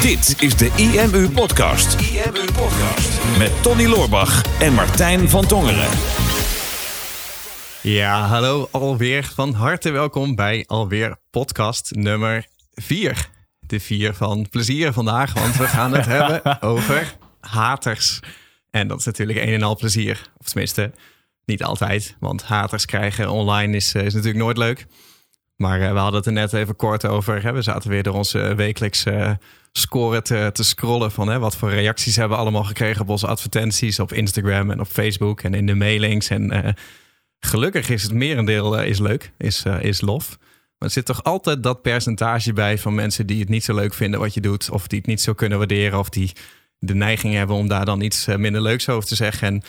Dit is de IMU Podcast. IMU Podcast. Met Tony Loorbach en Martijn van Tongeren. Ja, hallo alweer. Van harte welkom bij alweer podcast nummer 4. De 4 van plezier vandaag, want we gaan het hebben over haters. En dat is natuurlijk een en al plezier. Of tenminste, niet altijd. Want haters krijgen online is, eh, is natuurlijk nooit leuk. Maar eh, we hadden het er net even kort over. Hè? We zaten weer door onze wekelijkse uh, score te, te scrollen. Van hè, wat voor reacties hebben we allemaal gekregen op onze advertenties. Op Instagram en op Facebook en in de mailings. En gelukkig is het merendeel is leuk, is, is lof. Maar er zit toch altijd dat percentage bij van mensen die het niet zo leuk vinden wat je doet. Of die het niet zo kunnen waarderen. Of die de neiging hebben om daar dan iets minder leuks over te zeggen. En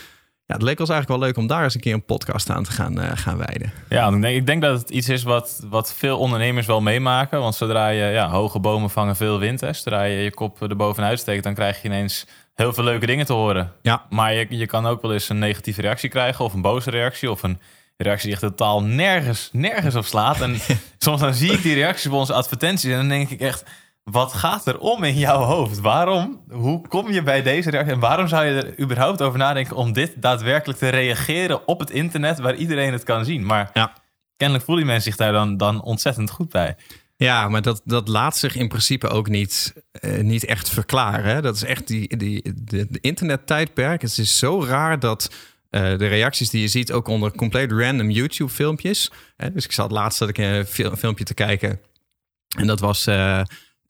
ja, het leek ons eigenlijk wel leuk om daar eens een keer een podcast aan te gaan, uh, gaan wijden. Ja, ik denk, ik denk dat het iets is wat, wat veel ondernemers wel meemaken. Want zodra je ja, hoge bomen vangen veel wind, hè, zodra je je kop er bovenuit steekt, dan krijg je ineens heel veel leuke dingen te horen. Ja. Maar je, je kan ook wel eens een negatieve reactie krijgen, of een boze reactie, of een reactie die echt totaal nergens, nergens op slaat. En soms dan zie ik die reacties bij onze advertenties en dan denk ik echt wat gaat er om in jouw hoofd? Waarom? Hoe kom je bij deze reactie? En waarom zou je er überhaupt over nadenken om dit daadwerkelijk te reageren op het internet waar iedereen het kan zien? Maar ja. kennelijk voelen mensen zich daar dan, dan ontzettend goed bij. Ja, maar dat, dat laat zich in principe ook niet, uh, niet echt verklaren. Dat is echt die, die, de, de internettijdperk. Het is zo raar dat uh, de reacties die je ziet ook onder compleet random YouTube-filmpjes. Dus ik zat laatst dat ik een filmpje te kijken. En dat was uh,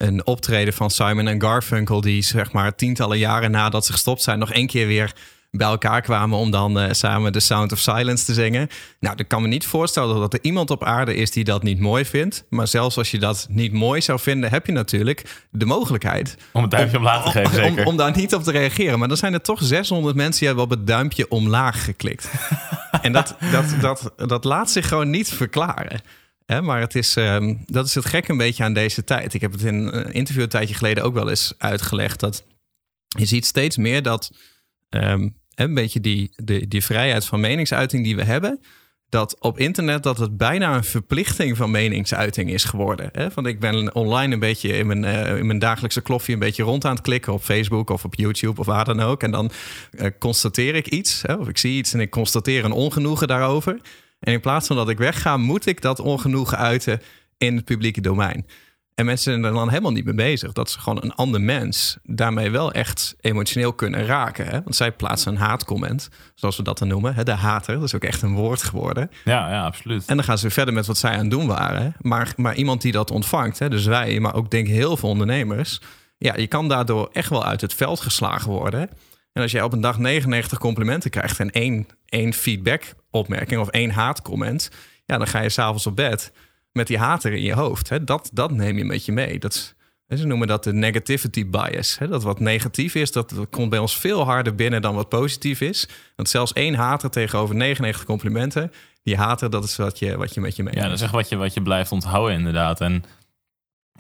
een optreden van Simon en Garfunkel, die zeg maar tientallen jaren nadat ze gestopt zijn, nog één keer weer bij elkaar kwamen om dan uh, samen The Sound of Silence te zingen. Nou, ik kan me niet voorstellen dat er iemand op aarde is die dat niet mooi vindt. Maar zelfs als je dat niet mooi zou vinden, heb je natuurlijk de mogelijkheid. Om het duimpje omlaag te geven, zeker. Om, om, daar niet op te reageren. Maar dan zijn er toch 600 mensen die hebben op het duimpje omlaag geklikt. en dat, dat, dat, dat laat zich gewoon niet verklaren maar het is, ehm, dat is het gek een beetje aan deze tijd. Ik heb het in een interview een tijdje geleden ook wel eens uitgelegd. Dat je ziet steeds meer dat ehm, een beetje die, die, die vrijheid van meningsuiting die we hebben. Dat op internet dat het bijna een verplichting van meningsuiting is geworden. Hè? Want ik ben online een beetje in mijn, uh, in mijn dagelijkse kloffie een beetje rond aan het klikken op Facebook of op YouTube of waar dan ook. En dan uh, constateer ik iets, hè? of ik zie iets en ik constateer een ongenoegen daarover. En in plaats van dat ik wegga, moet ik dat ongenoegen uiten in het publieke domein. En mensen zijn er dan helemaal niet mee bezig. Dat ze gewoon een ander mens daarmee wel echt emotioneel kunnen raken. Hè? Want zij plaatsen een haatcomment, zoals we dat dan noemen. Hè? De hater, dat is ook echt een woord geworden. Ja, ja, absoluut. En dan gaan ze verder met wat zij aan het doen waren. Maar, maar iemand die dat ontvangt, hè? dus wij, maar ook denk ik heel veel ondernemers. Ja, je kan daardoor echt wel uit het veld geslagen worden. En als jij op een dag 99 complimenten krijgt en één, één feedback opmerking of één haatcomment, ja, dan ga je s'avonds op bed met die hater in je hoofd. Hè? Dat, dat neem je met je mee. Dat ze noemen dat de negativity bias. Hè? Dat wat negatief is, dat, dat komt bij ons veel harder binnen dan wat positief is. Want zelfs één hater tegenover 99 complimenten, die hater, dat is wat je, wat je met je mee. Ja, dat is echt wat je, wat je blijft onthouden inderdaad. En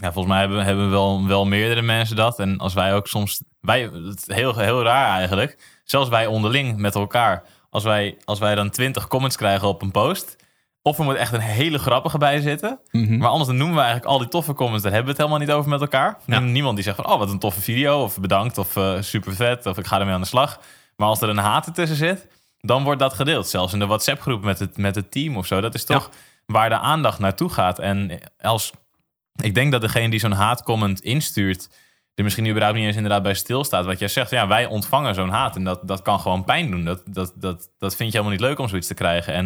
ja, volgens mij hebben, hebben wel, wel meerdere mensen dat. En als wij ook soms, wij, het is heel, heel raar eigenlijk, zelfs wij onderling met elkaar als wij, als wij dan 20 comments krijgen op een post. Of er moet echt een hele grappige bij zitten. Mhm. Maar anders dan noemen we eigenlijk al die toffe comments. Daar hebben we het helemaal niet over met elkaar. Niemand die zegt van, oh wat een toffe video. Of bedankt. Of uh, super vet. Of ik ga ermee aan de slag. Maar als er een haat tussen zit, dan wordt dat gedeeld. Zelfs in de WhatsApp groep met het, met het team of zo. Dat is toch waar de aandacht naartoe gaat. En als, ik denk dat degene die zo'n haatcomment instuurt er misschien überhaupt niet eens inderdaad bij stilstaat. Wat jij zegt, ja, wij ontvangen zo'n haat en dat, dat kan gewoon pijn doen. Dat, dat, dat, dat vind je helemaal niet leuk om zoiets te krijgen. En,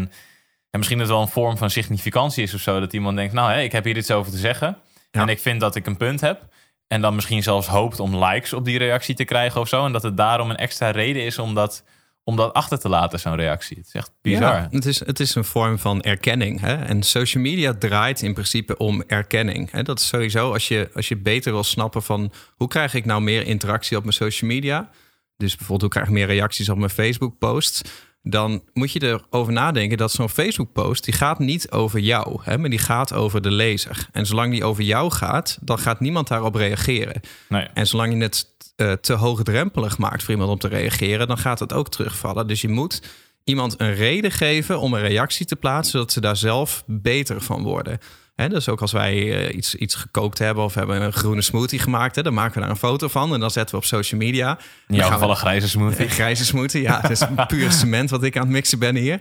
en misschien dat het wel een vorm van significantie is of zo. Dat iemand denkt, nou, hé, ik heb hier iets over te zeggen. En ik vind dat ik een punt heb. En dan misschien zelfs hoopt om likes op die reactie te krijgen of zo. En dat het daarom een extra reden is om dat om dat achter te laten, zo'n reactie. Het is echt bizar. Ja, het, is, het is een vorm van erkenning. Hè? En social media draait in principe om erkenning. Hè? Dat is sowieso als je, als je beter wil snappen van... hoe krijg ik nou meer interactie op mijn social media... Dus bijvoorbeeld, hoe krijg ik meer reacties op mijn Facebook-posts? Dan moet je erover nadenken dat zo'n Facebook-post... die gaat niet over jou, hè, maar die gaat over de lezer. En zolang die over jou gaat, dan gaat niemand daarop reageren. Nee. En zolang je het uh, te hoogdrempelig maakt voor iemand om te reageren, dan gaat het ook terugvallen. Dus je moet iemand een reden geven om een reactie te plaatsen, zodat ze daar zelf beter van worden. Dus ook als wij eh, iets, iets gekookt hebben of hebben een groene smoothie gemaakt, hè, dan maken we daar een foto van en dan zetten we op social media. In jouw geval een grijze smoothie. een grijze smoothie, ja, het is puur cement wat ik aan het mixen ben hier.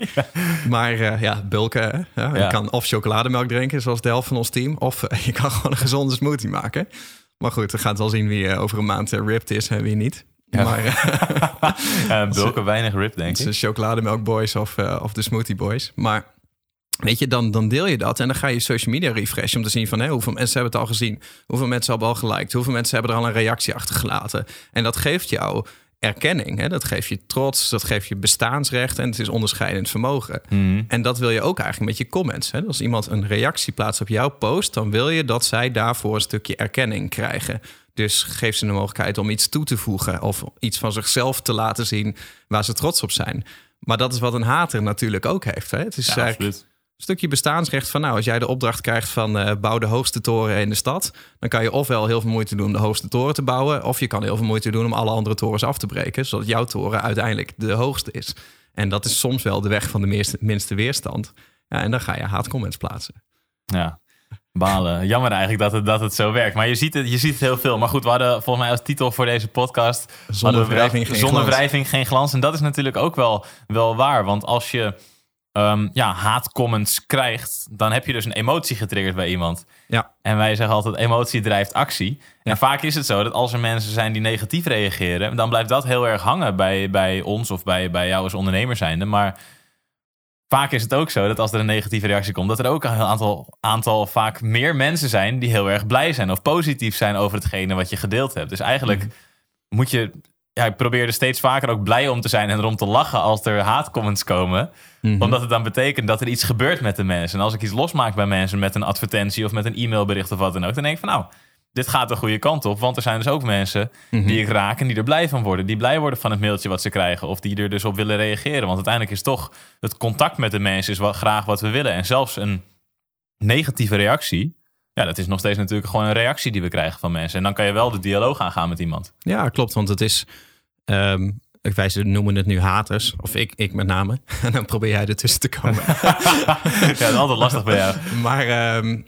Maar eh, ja, bulken. hè. Ja. Je kan of chocolademelk drinken, zoals de helft van ons team, of eh, je kan gewoon een gezonde smoothie maken. Maar goed, we gaan wel zien wie eh, over een maand eh, ripped is en wie niet. Ja. Maar eh, Ja, bulken weinig rip, denk het ik. de chocolademelk boys of, of de smoothie boys. Maar weet je, dan, dan deel je dat en dan ga je social media refreshen om te zien van hé, hoeveel mensen hebben het al gezien, hoeveel mensen hebben al geliked, hoeveel mensen hebben er al een reactie achtergelaten. En dat geeft jou erkenning, hè? dat geeft je trots, dat geeft je bestaansrecht en het is onderscheidend vermogen. Mhm. En dat wil je ook eigenlijk met je comments. Hè? Als iemand een reactie plaatst op jouw post, dan wil je dat zij daarvoor een stukje erkenning krijgen. Dus geef ze de mogelijkheid om iets toe te voegen of iets van zichzelf te laten zien waar ze trots op zijn. Maar dat is wat een hater natuurlijk ook heeft. Hè? Het is Ja, eigenlijk absoluut. Stukje bestaansrecht van nou, als jij de opdracht krijgt van eh, bouw de hoogste toren in de stad, dan kan je ofwel heel veel moeite doen om de hoogste toren te bouwen, of je kan heel veel moeite doen om alle andere torens af te breken, zodat jouw toren uiteindelijk de hoogste is. En dat is soms wel de weg van de meeste, minste weerstand. Ja, en dan ga je haatcomments plaatsen. Ja. Balen. Jammer eigenlijk dat het, dat het zo werkt. Maar je ziet, het, je ziet het heel veel. Maar goed, we hadden volgens mij als titel voor deze podcast... Zonder wrijving geen Zonder glans. wrijving geen glans. En dat is natuurlijk ook wel, wel waar. Want als je ehm, ja, haatcomments krijgt... dan heb je dus een emotie getriggerd bij iemand. Ja, En wij zeggen altijd, emotie drijft actie. En vaak is het zo dat als er mensen zijn die negatief reageren... dan blijft dat heel erg hangen bij, bij ons of bij, bij jou als ondernemer zijnde. Maar vaak is het ook zo dat als er een negatieve reactie komt... dat er ook een aantal, aantal vaak meer mensen zijn... die heel erg blij zijn of positief zijn over hetgene wat je gedeeld hebt. Dus eigenlijk moet je... Ja, ik probeer er steeds vaker ook blij om te zijn en erom te lachen als er haatcomments komen. Omdat het dan betekent dat er iets gebeurt met de mensen. En als ik iets losmaak bij mensen met een advertentie of met een e-mailbericht of wat dan ook, dan denk ik van nou, dit gaat de goede kant op. Want er zijn dus ook mensen die ik raak en die er blij van worden. Die blij worden van het mailtje wat ze krijgen. Of die er dus op willen reageren. Want uiteindelijk is toch het contact met de mensen is wat, graag wat we willen. En zelfs een negatieve reactie, ja, dat is nog steeds natuurlijk gewoon een reactie die we krijgen van mensen. En dan kan je wel de dialoog aangaan met iemand. ja klopt. Want het is. ehm, wij ze noemen het nu haters, of ik, ik met name. En dan probeer jij ertussen te komen. ja, dat is altijd lastig bij jou. Maar ehm,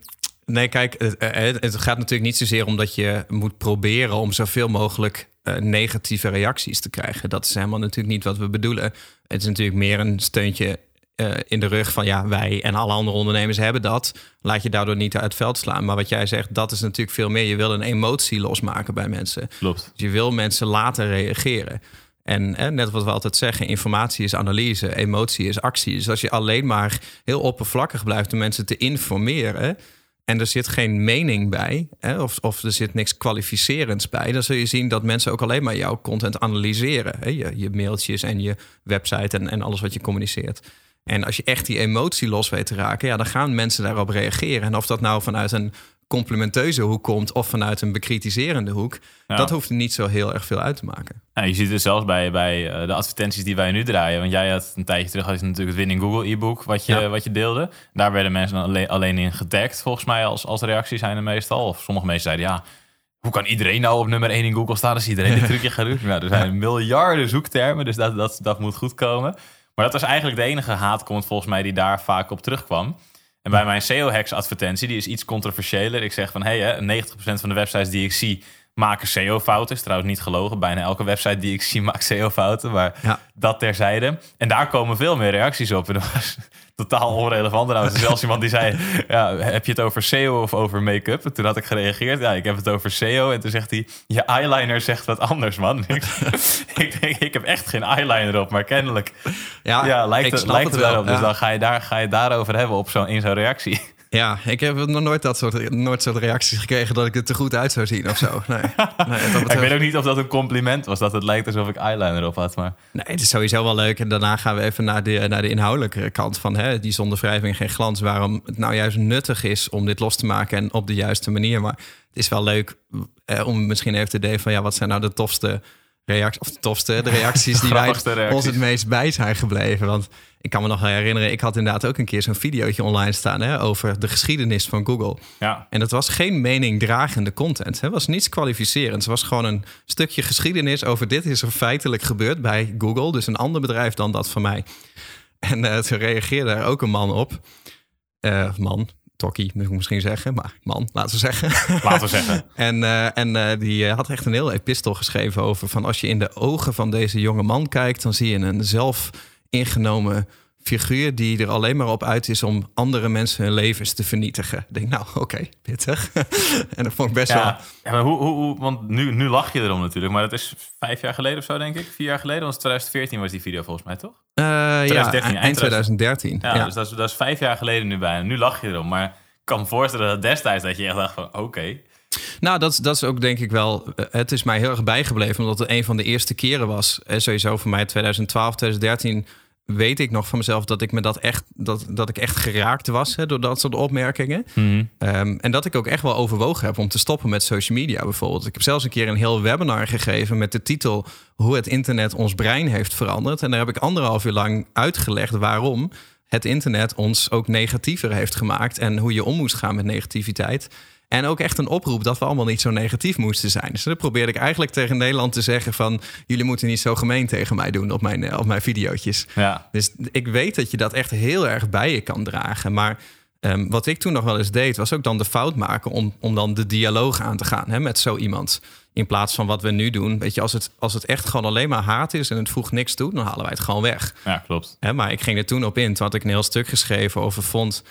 nee, kijk, het, eh, het, het gaat natuurlijk niet zozeer om dat je moet proberen om zoveel mogelijk eh, negatieve reacties te krijgen. Dat is helemaal natuurlijk niet wat we bedoelen. Het is natuurlijk meer een steuntje eh, in de rug van ja, wij en alle andere ondernemers hebben dat. Laat je daardoor niet uit het veld slaan. Maar wat jij zegt, dat is natuurlijk veel meer. Je wil een emotie losmaken bij mensen. Klopt. Dus je wil mensen laten reageren. En hè, net wat we altijd zeggen, informatie is analyse, emotie is actie. Dus als je alleen maar heel oppervlakkig blijft om mensen te informeren en er zit geen mening bij, hè, of, of er zit niks kwalificerends bij, dan zul je zien dat mensen ook alleen maar jouw content analyseren. Hè, je, je mailtjes en je website en, en alles wat je communiceert. En als je echt die emotie los weet te raken, ja, dan gaan mensen daarop reageren. En of dat nou vanuit een complimenteuze hoek komt of vanuit een bekritiserende hoek, Ja. dat hoeft niet zo heel erg veel uit te maken. Nou, je ziet het zelfs bij, bij eh, de advertenties die wij nu draaien. Want jij had een tijdje terug had je natuurlijk het Winning Google e-book wat je, Ja. wat je deelde. Daar werden mensen alleen, alleen in getagd, volgens mij, als, als reactie zijn er meestal. Of sommige mensen zeiden, ja, hoe kan iedereen nou op nummer 1 in Google staan als iedereen dit trucje gaat doen? Nou, er zijn miljarden zoektermen, dus dat, dat, dat moet goed komen. Maar dat was eigenlijk de enige haatcomment volgens mij die daar vaak op terugkwam. En bij mijn SEO-hacks advertentie, die is iets controversiëler. Ik zeg van, hé, hey, 90% van de websites die ik zie maken SEO-fouten. Is trouwens niet gelogen. Bijna elke website die ik zie maakt SEO-fouten. Maar Ja. dat terzijde. En daar komen veel meer reacties op. En dat was totaal onrelevant. Er was zelfs iemand die zei, ja, heb je het over SEO of over make-up? En toen had ik gereageerd, ja, ik heb het over SEO. En toen zegt hij, je eyeliner zegt wat anders, man. ik, denk, ik heb echt geen eyeliner op, maar kennelijk ja, lijkt ik het, snap lijkt het het wel. daarop. Dus Ja. dan ga je, daar, ga je het daarover hebben op zo, in zo'n reactie. Ja, ik heb nog nooit dat soort, nooit soort reacties gekregen dat ik er te goed uit zou zien of zo. Nee, nee, ik weet ook niet of dat een compliment was, dat het lijkt alsof ik eyeliner op had. Maar Nee, het is sowieso wel leuk. En daarna gaan we even naar de, naar de inhoudelijke kant van hè, die zonder wrijving geen glans. Waarom het nou juist nuttig is om dit los te maken en op de juiste manier. Maar het is wel leuk eh, om misschien even te denken van ja, wat zijn nou de tofste reacties, of de tofste, de reacties die wij reacties. ons het meest bij zijn gebleven. Want ik kan me nog herinneren, ik had inderdaad ook een keer zo'n videootje online staan hè, over de geschiedenis van Google. ja, En dat was geen meningdragende content. Het was niets kwalificerends. Het was gewoon een stukje geschiedenis over dit is er feitelijk gebeurd bij Google. Dus een ander bedrijf dan dat van mij. En eh toen reageerde er ook een man op. Eh, man, Tokkie, moet ik misschien zeggen, maar man, laten we zeggen. Laten we zeggen. en uh, en uh, die had echt een heel epistel geschreven over van als je in de ogen van deze jonge man kijkt, dan zie je een zelf ingenomen figuur die er alleen maar op uit is om andere mensen hun levens te vernietigen. Ik denk, nou, oké, okay, pittig. en dat vond ik best ja, wel... Ja, maar hoe, hoe, hoe, want nu, nu lach je erom natuurlijk, maar dat is vijf jaar geleden of zo, denk ik. Vier jaar geleden, want 2014 was die video volgens mij, toch? Uh, 2013, ja, eind 2013. Ja, dus dat is, dat is vijf jaar geleden nu bijna. Nu lach je erom, maar ik kan me voorstellen dat destijds dat je echt dacht van, oké... Okay. Nou, dat, dat is ook denk ik wel. Het is mij heel erg bijgebleven, omdat het een van de eerste keren was. En sowieso voor mij 2012, 2013 weet ik nog van mezelf dat ik me dat echt, dat, dat ik echt geraakt was hè, door dat soort opmerkingen. Mm. Um, en dat ik ook echt wel overwogen heb om te stoppen met social media bijvoorbeeld. Ik heb zelfs een keer een heel webinar gegeven met de titel Hoe het internet ons brein heeft veranderd. En daar heb ik anderhalf uur lang uitgelegd waarom het internet ons ook negatiever heeft gemaakt en hoe je om moest gaan met negativiteit. En ook echt een oproep dat we allemaal niet zo negatief moesten zijn. Dus dat probeerde ik eigenlijk tegen Nederland te zeggen van... jullie moeten niet zo gemeen tegen mij doen op mijn, eh, op mijn videootjes. Ja. Dus ik weet dat je dat echt heel erg bij je kan dragen. Maar um, wat ik toen nog wel eens deed... was ook dan de fout maken om, om dan de dialoog aan te gaan hè, met zo iemand. In plaats van wat we nu doen. Weet je, als het, als het echt gewoon alleen maar haat is... en het voegt niks toe, dan halen wij het gewoon weg. Ja, klopt. Hè, maar ik ging er toen op in. Toen had ik een heel stuk geschreven over vond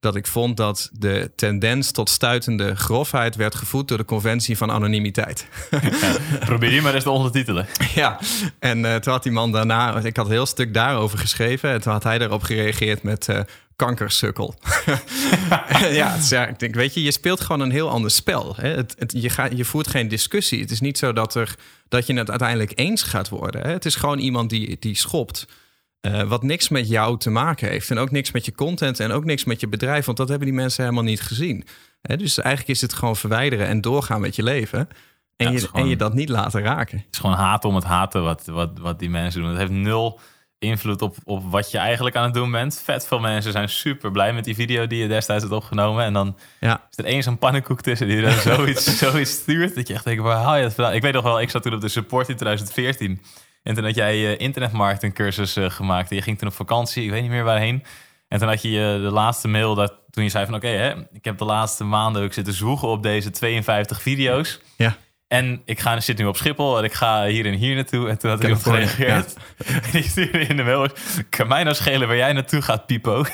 dat ik vond dat de tendens tot stuitende grofheid werd gevoed door de conventie van anonimiteit. Ja, probeer je maar eens te ondertitelen. Ja, en uh, toen had die man daarna, ik had een heel stuk daarover geschreven, en toen had hij daarop gereageerd met uh, kankersukkel. ja, is, ja, ik denk, weet je, je speelt gewoon een heel ander spel. Hè? Het, het, je, gaat, je voert geen discussie. Het is niet zo dat, er, dat je het uiteindelijk eens gaat worden. Hè? Het is gewoon iemand die, die schopt. Uh, wat niks met jou te maken heeft. En ook niks met je content en ook niks met je bedrijf. Want dat hebben die mensen helemaal niet gezien. He, dus eigenlijk is het gewoon verwijderen en doorgaan met je leven. En, ja, je, gewoon, en je dat niet laten raken. Het is gewoon haten om het haten wat, wat, wat die mensen doen. Het heeft nul invloed op, op wat je eigenlijk aan het doen bent. Vet veel mensen zijn super blij met die video die je destijds hebt opgenomen. En dan ja. is er eens een pannenkoek tussen die er zoiets, zoiets stuurt. Dat je echt denkt, waar haal je het vandaan? Ik weet nog wel, ik zat toen op de support in 2014. En toen had jij je internetmarketingcursus uh, gemaakt. En je ging toen op vakantie, ik weet niet meer waarheen. En toen had je uh, de laatste mail dat toen je zei van oké, okay, ik heb de laatste maanden ook zitten zwoegen op deze 52 video's. Ja. En ik ga, zit nu op Schiphol en ik ga hier en hier naartoe. En toen had ik op gereageerd. Ja. Die stuurde in de mail. Kan mij nou schelen waar jij naartoe gaat, Pipo?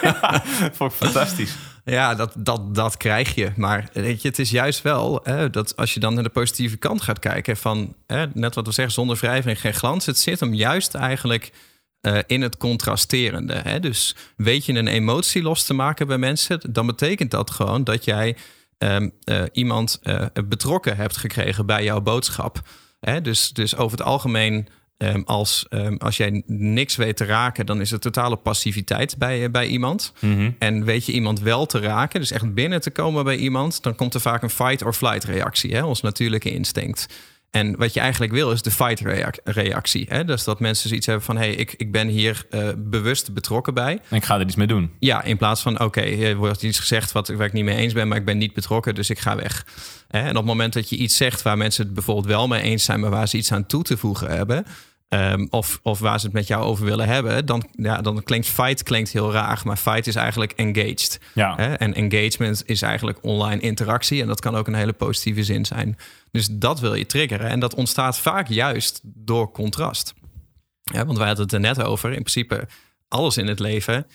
ja, vond ik fantastisch. Ja, dat, dat, dat krijg je. Maar weet je, het is juist wel hè, dat als je dan naar de positieve kant gaat kijken... van hè, net wat we zeggen, zonder wrijving geen glans. Het zit hem juist eigenlijk uh, in het contrasterende. Hè? Dus weet je een emotie los te maken bij mensen... dan betekent dat gewoon dat jij um, uh, iemand uh, betrokken hebt gekregen bij jouw boodschap. Hè? Dus, dus over het algemeen... Um, als, um, als jij niks weet te raken, dan is het totale passiviteit bij, uh, bij iemand. Mm -hmm. En weet je iemand wel te raken, dus echt binnen te komen bij iemand, dan komt er vaak een fight-or-flight reactie, hè, ons natuurlijke instinct. En wat je eigenlijk wil is de fight-reactie. Hè? Dus dat mensen zoiets hebben van: hé, hey, ik, ik ben hier uh, bewust betrokken bij. En ik ga er iets mee doen. Ja, in plaats van: oké, okay, er wordt iets gezegd wat, waar ik niet mee eens ben, maar ik ben niet betrokken, dus ik ga weg. En op het moment dat je iets zegt waar mensen het bijvoorbeeld wel mee eens zijn, maar waar ze iets aan toe te voegen hebben. Um, of, of waar ze het met jou over willen hebben, dan, ja, dan klinkt fight klinkt heel raar, maar fight is eigenlijk engaged. Ja. Hè? En engagement is eigenlijk online interactie en dat kan ook een hele positieve zin zijn. Dus dat wil je triggeren en dat ontstaat vaak juist door contrast. Ja, want wij hadden het er net over, in principe alles in het leven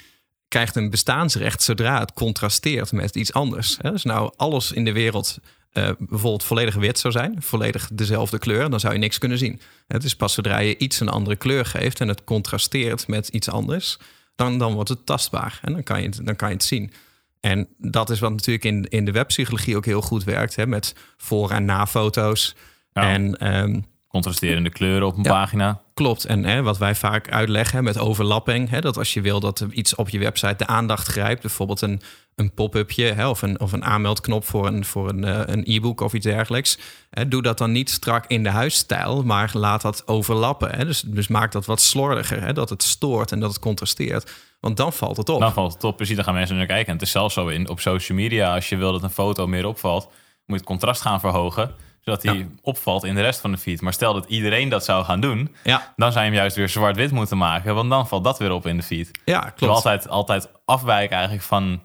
krijgt een bestaansrecht zodra het contrasteert met iets anders. Hè? Dus nou alles in de wereld uh, bijvoorbeeld volledig wit zou zijn, volledig dezelfde kleur, dan zou je niks kunnen zien. Het is pas zodra je iets een andere kleur geeft en het contrasteert met iets anders, dan, dan wordt het tastbaar en dan kan je het, dan kan je het zien. En dat is wat natuurlijk in, in de webpsychologie ook heel goed werkt, hè, met voor- en na-foto's. Ja. En um, contrasterende kleuren op een Ja. pagina. Klopt. En hè, wat wij vaak uitleggen met overlapping, hè, dat als je wil dat iets op je website de aandacht grijpt, bijvoorbeeld een, een pop-upje of, een, of een aanmeldknop voor een, voor eh, een e-book of iets dergelijks, hè, doe dat dan niet strak in de huisstijl, maar laat dat overlappen. Hè. Dus, dus maak dat wat slordiger, hè, dat het stoort en dat het contrasteert. Want dan valt het op. Dan valt het op, precies, dan gaan mensen naar kijken. En het is zelfs zo in, op social media, als je wil dat een foto meer opvalt, moet je het contrast gaan verhogen, zodat Ja. opvalt in de rest van de feed. Maar stel dat iedereen dat zou gaan doen, Ja, dan zou je hem juist weer zwart-wit moeten maken, want dan valt dat weer op in de feed. ja Dus klopt. altijd, altijd afwijken eigenlijk van,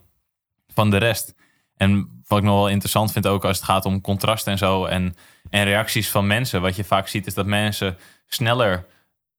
van de rest. En wat ik nog wel interessant vind ook als het gaat om contrast en zo en, en reacties van mensen. Wat je vaak ziet is dat mensen sneller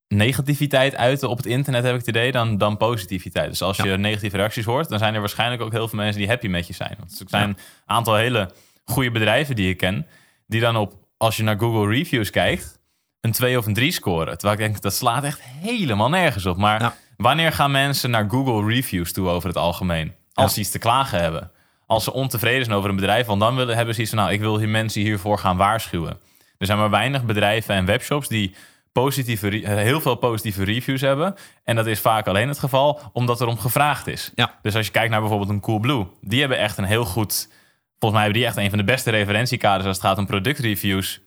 negativiteit uiten op het internet, heb ik het idee, dan, dan positiviteit. Dus als je negatieve reacties hoort, dan zijn er waarschijnlijk ook heel veel mensen die happy met je zijn. Want er zijn een aantal hele goede bedrijven die ik ken, die dan op, als je naar Google Reviews kijkt, een 2 of een 3 scoren. Terwijl ik denk, dat slaat echt helemaal nergens op. Maar wanneer gaan mensen naar Google Reviews toe over het algemeen? Als ze iets te klagen hebben. Als ze ontevreden zijn over een bedrijf, want dan willen, hebben ze iets van, nou, ik wil hier mensen hiervoor gaan waarschuwen. Er zijn maar weinig bedrijven en webshops die positieve, eh, heel veel positieve reviews hebben. En dat is vaak alleen het geval omdat er om gevraagd is. Ja. Dus als je kijkt naar bijvoorbeeld een Coolblue, die hebben echt een heel goed. Volgens mij hebben die echt een van de beste referentiekaders als het gaat om productreviews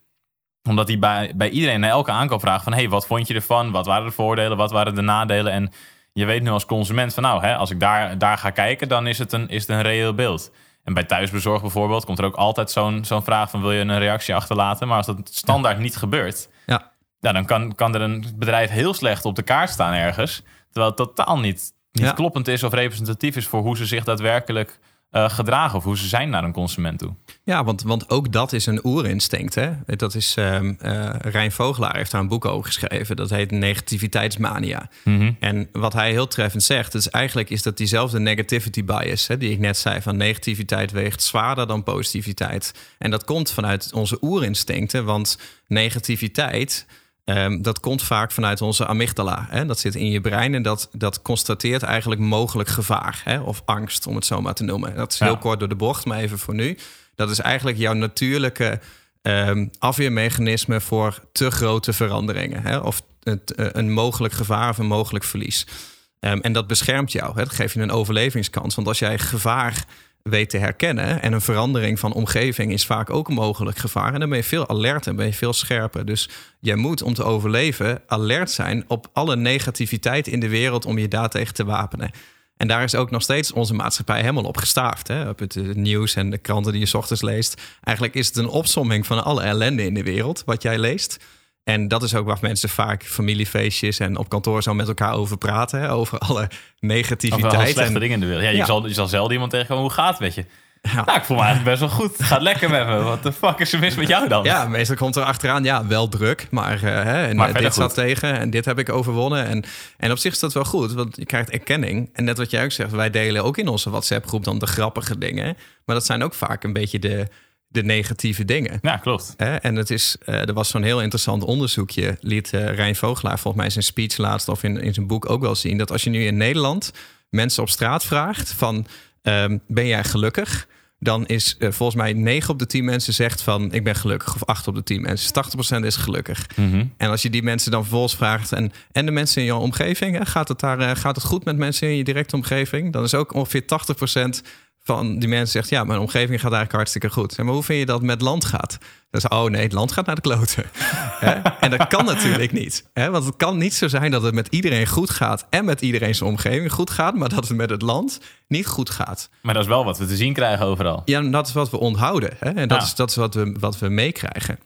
omdat die bij, bij iedereen na elke aankoop vraagt van... hey, wat vond je ervan? Wat waren de voordelen? Wat waren de nadelen? En je weet nu als consument van... nou, hè, als ik daar, daar ga kijken, dan is het, een, is het een reëel beeld. En bij thuisbezorg bijvoorbeeld komt er ook altijd zo'n zo'n vraag van... wil je een reactie achterlaten? Maar als dat standaard niet gebeurt... Ja. Ja, dan kan, kan er een bedrijf heel slecht op de kaart staan ergens... terwijl het totaal niet, niet Ja. kloppend is of representatief is... voor hoe ze zich daadwerkelijk eh, gedragen... of hoe ze zijn naar een consument toe. Ja, want, want ook dat is een oerinstinct. Hè? Dat is, ehm eh, Rijn Vogelaar heeft daar een boek over geschreven. Dat heet Negativiteitsmania. En wat hij heel treffend zegt, is eigenlijk is dat diezelfde negativity bias, hè, die ik net zei, van negativiteit weegt zwaarder dan positiviteit. En dat komt vanuit onze oerinstincten, want negativiteit. Ehm, dat komt vaak vanuit onze amygdala. Hè? Dat zit in je brein en dat, dat constateert eigenlijk mogelijk gevaar. Hè? Of angst, om het zo maar te noemen. Dat is heel Ja. kort door de bocht, maar even voor nu. Dat is eigenlijk jouw natuurlijke ehm, afweermechanisme voor te grote veranderingen. Hè? Of het, eh, een mogelijk gevaar of een mogelijk verlies. Ehm, en dat beschermt jou. Hè? Dat geeft je een overlevingskans. Want als jij gevaar weet te herkennen... en een verandering van omgeving is vaak ook een mogelijk gevaar... en dan ben je veel alerter en ben je veel scherper. Dus jij moet om te overleven alert zijn... op alle negativiteit in de wereld om je daartegen te wapenen. En daar is ook nog steeds onze maatschappij helemaal op gestaafd. Hè? Op het eh, nieuws en de kranten die je ochtends leest. Eigenlijk is het een opsomming van alle ellende in de wereld, wat jij leest. En dat is ook waar mensen vaak familiefeestjes en op kantoor zo met elkaar over praten. Hè? Over alle negativiteit. slechte en, dingen in de wereld. Ja, je, Ja. Zal, je zal zelden iemand tegenkomen. Hoe gaat het met je? Ja. Nou, ik voel me eigenlijk best wel goed. Het gaat lekker met me. Wat de fuck is er mis met jou dan? Ja, meestal komt er achteraan, ja, wel druk, maar, eh, hè, en Maar eh, dit zat goed. tegen en dit heb ik overwonnen. En, en op zich is dat wel goed, want je krijgt erkenning. En net wat jij ook zegt, wij delen ook in onze WhatsApp-groep dan de grappige dingen. Maar dat zijn ook vaak een beetje de, de negatieve dingen. Ja, klopt. En het is, eh, er was zo'n heel interessant onderzoekje, liet eh Rijn Vogelaar volgens mij in zijn speech laatst of in, in zijn boek ook wel zien, dat als je nu in Nederland mensen op straat vraagt van ehm, ben jij gelukkig? Dan is eh, volgens mij 9 op de 10 mensen zegt van ik ben gelukkig. Of 8 op de 10 mensen. 80% is gelukkig. En als je die mensen dan vervolgens vraagt en, en de mensen in je omgeving, hè, gaat, het daar, gaat het goed met mensen in je directe omgeving? Dan is ook ongeveer 80% van die mensen zegt ja, mijn omgeving gaat eigenlijk hartstikke goed. Maar hoe vind je dat met land gaat? Dan is oh nee, het land gaat naar de kloten. En dat kan natuurlijk niet. Hè? Want het kan niet zo zijn dat het met iedereen goed gaat en met iedereen zijn omgeving goed gaat, maar dat het met het land niet goed gaat. Maar dat is wel wat we te zien krijgen overal. Ja, dat is wat we onthouden. Hè? En dat Ja. is, dat is wat we, wat we meekrijgen.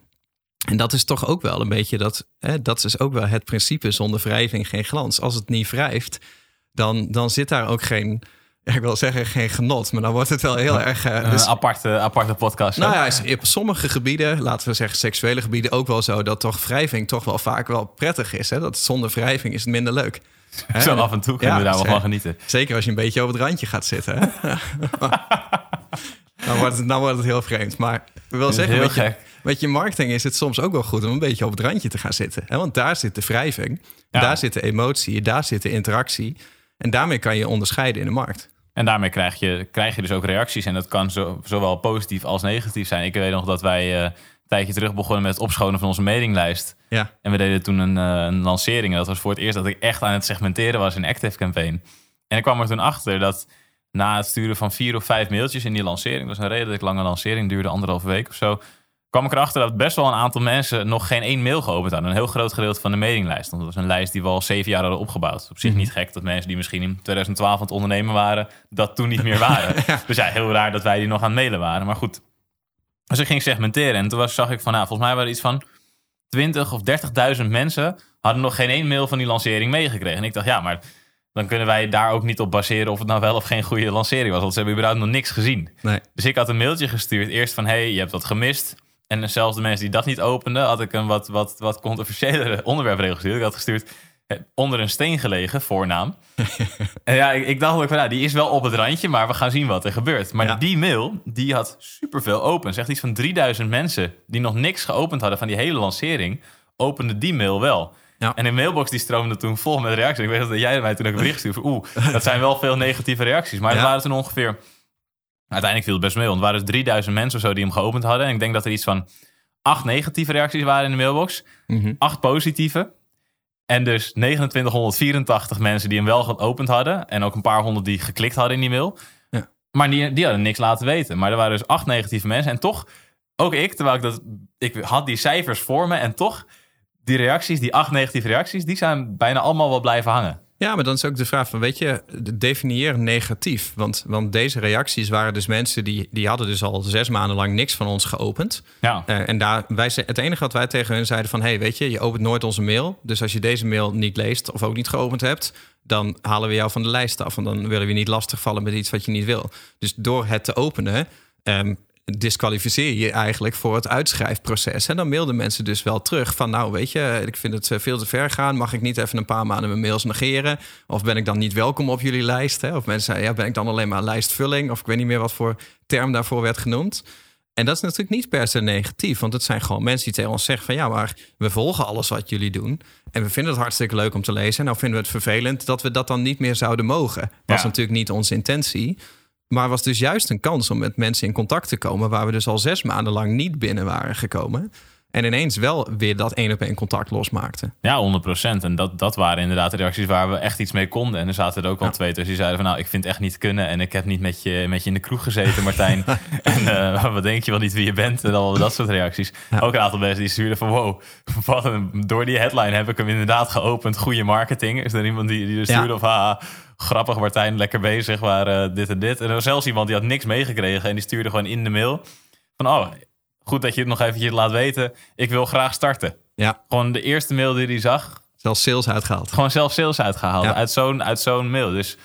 En dat is toch ook wel een beetje dat. Hè, dat is ook wel het principe: zonder wrijving geen glans. Als het niet wrijft, dan, dan zit daar ook geen. Ja, Ik wil zeggen geen genot, maar dan wordt het wel heel erg. eh, Een dus- aparte, aparte podcast. nou ja, op sommige gebieden, laten we zeggen seksuele gebieden, ook wel zo dat toch wrijving toch wel vaak wel prettig is. Hè? Dat zonder wrijving is het minder leuk. Zo af en toe kunnen Ja, we daar wel van genieten. Zeker als je een beetje over het randje gaat zitten. Hè? dan, wordt het, dan wordt het heel vreemd. Maar ik wil zeggen, met je, met je marketing is het soms ook wel goed om een beetje op het randje te gaan zitten. Hè? Want daar zit de wrijving, Ja. daar zit de emotie, daar zit de interactie. En daarmee kan je onderscheiden in de markt. En daarmee krijg je, krijg je dus ook reacties. En dat kan zo, zowel positief als negatief zijn. Ik weet nog dat wij eh, een tijdje terug begonnen met het opschonen van onze mailinglijst. Ja, En we deden toen een, eh, een lancering. En dat was voor het eerst dat ik echt aan het segmenteren was in Active Campaign. En ik kwam er toen achter dat na het sturen van vier of vijf mailtjes in die lancering, dat was een redelijk lange lancering, duurde anderhalve week of zo, kwam ik erachter dat best wel een aantal mensen nog geen één mail geopend hadden. Een heel groot gedeelte van de mailinglijst. Want dat was een lijst die we al zeven jaar hadden opgebouwd. Op zich niet gek dat mensen die misschien in 2012 aan het ondernemen waren, dat toen niet meer waren. Dus ja, heel raar dat wij die nog aan het mailen waren. Maar goed. Dus ik ging segmenteren en toen was, zag ik van, nou, volgens mij waren er iets van 20 of 30.000 mensen hadden nog geen één mail van die lancering meegekregen. En ik dacht, ja, maar dan kunnen wij daar ook niet op baseren of het nou wel of geen goede lancering was. Want ze hebben überhaupt nog niks gezien. Nee. Dus ik had een mailtje gestuurd. Eerst van, hey, je hebt wat gemist. En zelfs de mensen die dat niet openden, had ik een wat, wat, wat controversiëlere onderwerpregel gestuurd. Ik had gestuurd, onder een steen gelegen, voornaam. en ja, ik, ik dacht ook van, nou, die is wel op het randje, maar we gaan zien wat er gebeurt. Maar Ja. die mail, die had superveel opens. Echt iets van 3000 mensen die nog niks geopend hadden van die hele lancering, openden die mail wel. Ja. En de mailbox die stroomde toen vol met reacties. Ik weet dat jij mij toen ook een bericht stuurde. Oeh, dat zijn wel veel negatieve reacties. Maar Ja. er waren toen ongeveer... Uiteindelijk viel het best mee, want er waren dus 3000 mensen of zo die hem geopend hadden. En ik denk dat er iets van acht negatieve reacties waren in de mailbox. Mhm. Acht positieve. En dus 2984 mensen die hem wel geopend hadden. En ook een paar honderd die geklikt hadden in die mail. Ja. Maar die, die hadden niks laten weten. Maar er waren dus acht negatieve mensen. En toch, ook ik, terwijl ik dat... Ik had die cijfers voor me en toch... Die reacties, die acht negatieve reacties, die zijn bijna allemaal wel blijven hangen. Ja, maar dan is ook de vraag van, weet je, de- definieer negatief. Want, want deze reacties waren dus mensen die, die hadden dus al zes maanden lang niks van ons geopend. Ja, Eh, en daar, wij, het enige wat wij tegen hun zeiden van... hey, weet je, je opent nooit onze mail. Dus als je deze mail niet leest of ook niet geopend hebt... dan halen we jou van de lijst af. En dan willen we je niet lastigvallen met iets wat je niet wil. Dus door het te openen... ehm, disqualificeer je eigenlijk voor het uitschrijfproces. En dan mailden mensen dus wel terug van... nou, weet je, ik vind het eh, veel te ver gaan. Mag ik niet even een paar maanden mijn mails negeren? Of ben ik dan niet welkom op jullie lijst? Hè? Of mensen zeiden, ja, ben ik dan alleen maar lijstvulling? Of ik weet niet meer wat voor term daarvoor werd genoemd. En dat is natuurlijk niet per se negatief, want het zijn gewoon mensen die tegen ons zeggen van ja, maar we volgen alles wat jullie doen en we vinden het hartstikke leuk om te lezen. Nou vinden we het vervelend dat we dat dan niet meer zouden mogen. Was Ja. natuurlijk niet onze intentie, maar was dus juist een kans om met mensen in contact te komen waar we dus al zes maanden lang niet binnen waren gekomen. En ineens wel weer dat één op één contact losmaakten. Ja, 100%. En dat, dat waren inderdaad de reacties waar we echt iets mee konden. En er zaten er ook wel twee tussen die zeiden van... nou, ik vind het echt niet kunnen... en ik heb niet met je, met je in de kroeg gezeten, Martijn. en eh, wat denk je wel niet wie je bent? En al dat soort reacties. Ook een aantal mensen die stuurden van... wow, wat een, door die headline heb ik hem inderdaad geopend. Goede marketing. Is er iemand die, die er stuurde Ja. of... haha, grappig Martijn, lekker bezig, maar eh, dit en dit. En er was zelfs iemand die had niks meegekregen... en die stuurde gewoon in de mail van... oh, goed dat je het nog eventjes laat weten. Ik wil graag starten. Ja, Gewoon de eerste mail die hij zag, zelfs sales uitgehaald. gewoon zelf sales uitgehaald. Ja. Uit zo'n uit zo'n mail. Dus,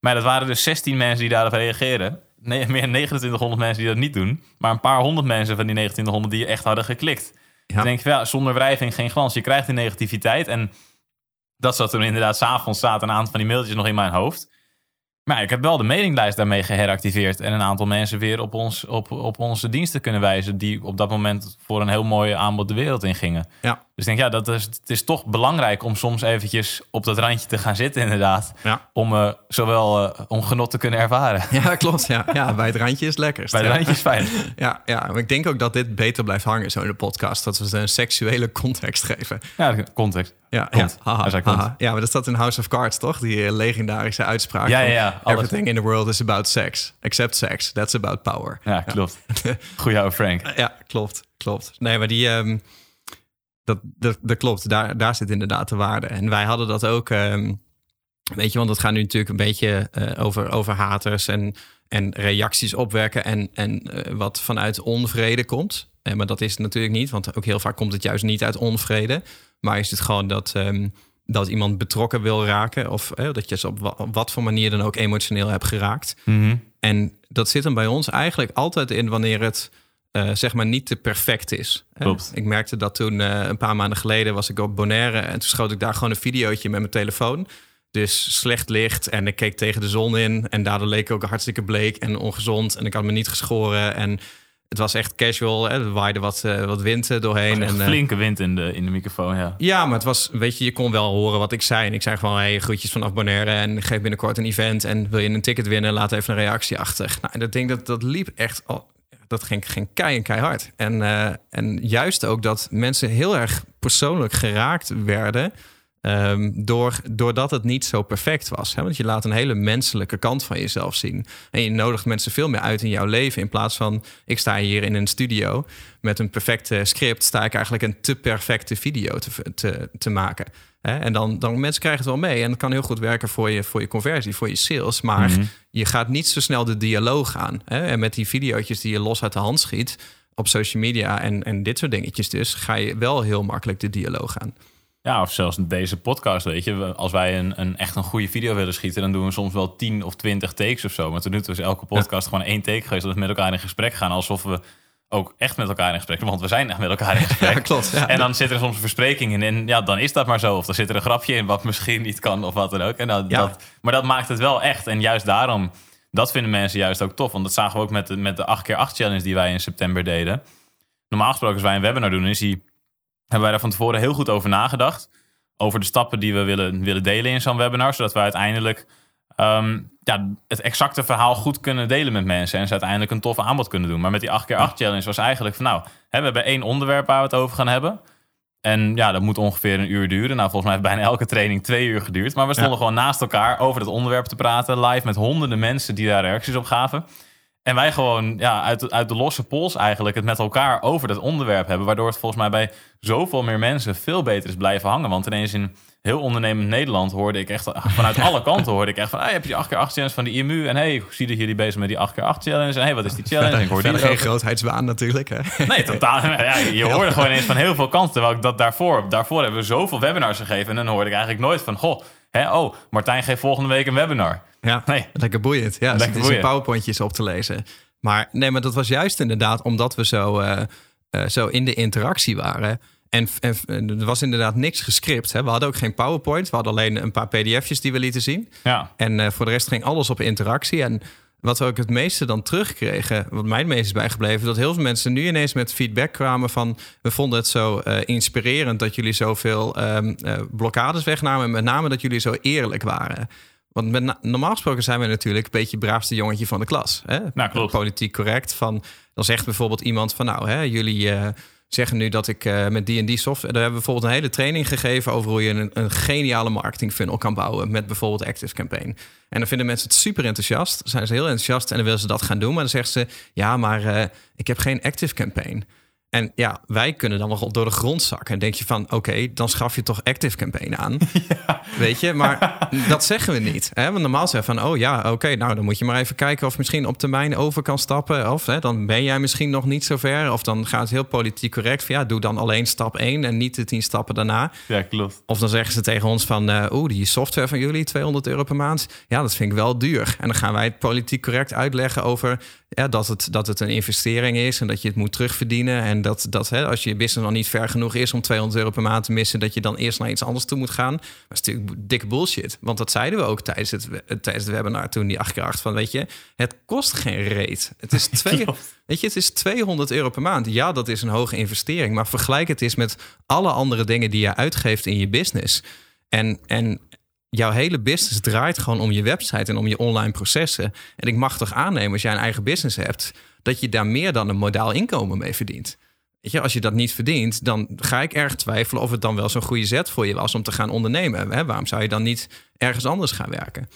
maar dat waren dus 16 mensen die daarop reageren. Nee, meer dan 2900 mensen die dat niet doen. Maar een paar honderd mensen van die 2900 die echt hadden geklikt. Ja. Dan denk je, ja, zonder wrijving geen glans. Je krijgt die negativiteit. En dat zat toen inderdaad s'avonds zaten een aantal van die mailtjes nog in mijn hoofd. Maar ik heb wel de mailinglijst daarmee geheractiveerd. En een aantal mensen weer op, ons, op, op onze diensten kunnen wijzen. Die op dat moment voor een heel mooi aanbod de wereld in gingen. Ja, Dus ik denk, ja, dat is, het is toch belangrijk om soms eventjes op dat randje te gaan zitten, inderdaad. ja. Om eh, zowel eh, om genot te kunnen ervaren. ja klopt. Ja. ja, bij het randje is het lekkerst. Bij ja. randje is fijn. Ja, ja, maar ik denk ook dat dit beter blijft hangen zo in de podcast. Dat we ze een seksuele context geven. Ja, context. Ja, ja. Haha, haha. ja, maar dat staat in House of Cards, toch? Die eh, legendarische uitspraak. Ja, ja. Everything in the world is about sex. Except sex. That's about power. Ja, klopt. Goeie oude Frank. Ja, klopt, klopt. Nee, maar die... ehm, dat, dat, dat klopt, daar, daar zit inderdaad de waarde. En wij hadden dat ook... ehm, weet je, want het gaat nu natuurlijk een beetje eh, over, over haters en, en reacties opwekken... en, en eh, wat vanuit onvrede komt. Eh, maar dat is het natuurlijk niet, want ook heel vaak komt het juist niet uit onvrede. Maar is het gewoon dat, ehm, dat iemand betrokken wil raken... of eh, dat je ze op wat voor manier dan ook emotioneel hebt geraakt... Mhm. En dat zit hem bij ons eigenlijk altijd in wanneer het eh, zeg maar niet te perfect is. Klopt. Ik merkte dat toen eh, een paar maanden geleden was ik op Bonaire en toen schoot ik daar gewoon een videootje met mijn telefoon. Dus slecht licht en ik keek tegen de zon in en daardoor leek ik ook hartstikke bleek en ongezond en ik had me niet geschoren en het was echt casual. Hè. Er waaide wat, eh, wat wind doorheen. En, flinke wind in de, in de microfoon, ja. ja, maar het was, weet je, je kon wel horen wat ik zei. En ik zei gewoon, hey, groetjes vanaf Bonaire en ik geef binnenkort een event. En wil je een ticket winnen, laat even een reactie achter. Nou, en dat ding, dat, dat liep echt, al, dat ging, ging keihard. En, eh, en juist ook dat mensen heel erg persoonlijk geraakt werden... ehm, door, doordat het niet zo perfect was. Hè? Want je laat een hele menselijke kant van jezelf zien. En je nodigt mensen veel meer uit in jouw leven. In plaats van, ik sta hier in een studio met een perfecte script... sta ik eigenlijk een te perfecte video te, te, te maken. Hè? En dan, dan mensen krijgen het wel mee. En dat kan heel goed werken voor je, voor je conversie, voor je sales. Maar Mhm. je gaat niet zo snel de dialoog aan. Hè? En met die videootjes die je los uit de hand schiet... op social media en, en dit soort dingetjes dus... ga je wel heel makkelijk de dialoog aan. Ja, of zelfs deze podcast, weet je. Als wij een, een echt een goede video willen schieten... dan doen we soms wel 10 of 20 takes of zo. Maar tot nu toe is elke podcast gewoon één take geweest... dat we met elkaar in gesprek gaan. Alsof we ook echt met elkaar in gesprek. Want we zijn echt met elkaar in gesprek. Ja, klopt. Ja. En dan zit er soms een verspreking in. En ja, dan is dat maar zo. Of dan zit er een grapje in wat misschien niet kan of wat dan ook. En dat, Ja. dat, maar dat maakt het wel echt. En juist daarom, dat vinden mensen juist ook tof. Want dat zagen we ook met de, met de 8x8 challenge die wij in september deden. Normaal gesproken als wij een webinar doen, is die, hebben wij daar van tevoren heel goed over nagedacht. Over de stappen die we willen, willen delen in zo'n webinar. Zodat we uiteindelijk ehm, ja, het exacte verhaal goed kunnen delen met mensen. En ze uiteindelijk een tof aanbod kunnen doen. Maar met die 8x8 challenge was eigenlijk van nou, hè, we hebben één onderwerp waar we het over gaan hebben. En ja, dat moet ongeveer een uur duren. Nou, volgens mij heeft bijna elke training twee uur geduurd. Maar we stonden Ja. gewoon naast elkaar over het onderwerp te praten. Live met honderden mensen die daar reacties op gaven. En wij gewoon ja, uit, de- uit de losse pols eigenlijk het met elkaar over dat onderwerp hebben. Waardoor het volgens mij bij zoveel meer mensen veel beter is blijven hangen. Want ineens in heel ondernemend Nederland hoorde ik echt vanuit alle kanten hoorde ik echt van... Hey, heb je die 8x8 challenge van die IMU? En hey, hoe zie je jullie bezig met die 8x8 challenge? En hey, wat is die challenge? En ik hoorde Verder geen ook. grootheidswaan natuurlijk. Hè? Nee, totaal. Ja, je hoorde gewoon eens van heel veel kanten. Terwijl ik dat daarvoor, daarvoor hebben we zoveel webinars gegeven. En dan hoorde ik eigenlijk nooit van, goh, hè, oh, Martijn geeft volgende week een webinar. Ja, Nee. lekker boeiend. Ja, Lekker het is boeiend. een powerpointjes op te lezen. Maar nee, maar dat was juist inderdaad omdat we zo, eh, eh, zo in de interactie waren. En, en en er was inderdaad niks gescript. Hè? We hadden ook geen PowerPoint. We hadden alleen een paar pdf'jes die we lieten zien. Ja, En eh, voor de rest ging alles op interactie. En wat we ook het meeste dan terugkregen, wat mij het meest is bijgebleven, dat heel veel mensen nu ineens met feedback kwamen van we vonden het zo eh, inspirerend dat jullie zoveel eh, blokkades wegnamen. En met name dat jullie zo eerlijk waren. Want met normaal gesproken zijn we natuurlijk een beetje het braafste jongetje van de klas. Hè? Nou, klopt. Politiek correct. Van, dan zegt bijvoorbeeld iemand van nou, hè, jullie eh, zeggen nu dat ik eh, met die en die software... Daar hebben we bijvoorbeeld een hele training gegeven over hoe je een, een geniale marketing funnel kan bouwen met bijvoorbeeld Active Campaign. En dan vinden mensen het super enthousiast. Zijn ze heel enthousiast en dan willen ze dat gaan doen. Maar dan zeggen ze, ja, maar eh, ik heb geen Active Campaign. En ja, wij kunnen dan nog door de grond zakken. En denk je van, oké, dan schaf je toch Active Campaign aan. Weet je, maar dat zeggen we niet. Hè? Want normaal zeggen we van, oh ja, oké, nou dan moet je maar even kijken of misschien op termijn over kan stappen. Of hè, dan ben jij misschien nog niet zo ver. Of dan gaat het heel politiek correct van, ja, doe dan alleen stap 1 en niet de 10 stappen daarna. ja klopt. Of dan zeggen ze tegen ons van, eh oeh, die software van jullie, 200 euro per maand. Ja, dat vind ik wel duur. En dan gaan wij het politiek correct uitleggen over ja, dat, het, dat het een investering is en dat je het moet terugverdienen. En dat, dat hè, als je business nog niet ver genoeg is om 200 euro per maand te missen, dat je dan eerst naar iets anders toe moet gaan. Dat is natuurlijk dikke bullshit. Want dat zeiden we ook tijdens het, tijdens het webinar toen, die 8 keer 8 van, weet je, het kost geen reet. Het is twee. Weet je, het is 200 euro per maand. Ja, dat is een hoge investering. Maar vergelijk het eens met alle andere dingen die je uitgeeft in je business. En, en jouw hele business draait gewoon om je website en om je online processen. En ik mag toch aannemen, als jij een eigen business hebt, dat je daar meer dan een modaal inkomen mee verdient. Weet je, als je dat niet verdient, dan ga ik erg twijfelen of het dan wel zo'n goede zet voor je was om te gaan ondernemen. Hè? Waarom zou je dan niet ergens anders gaan werken?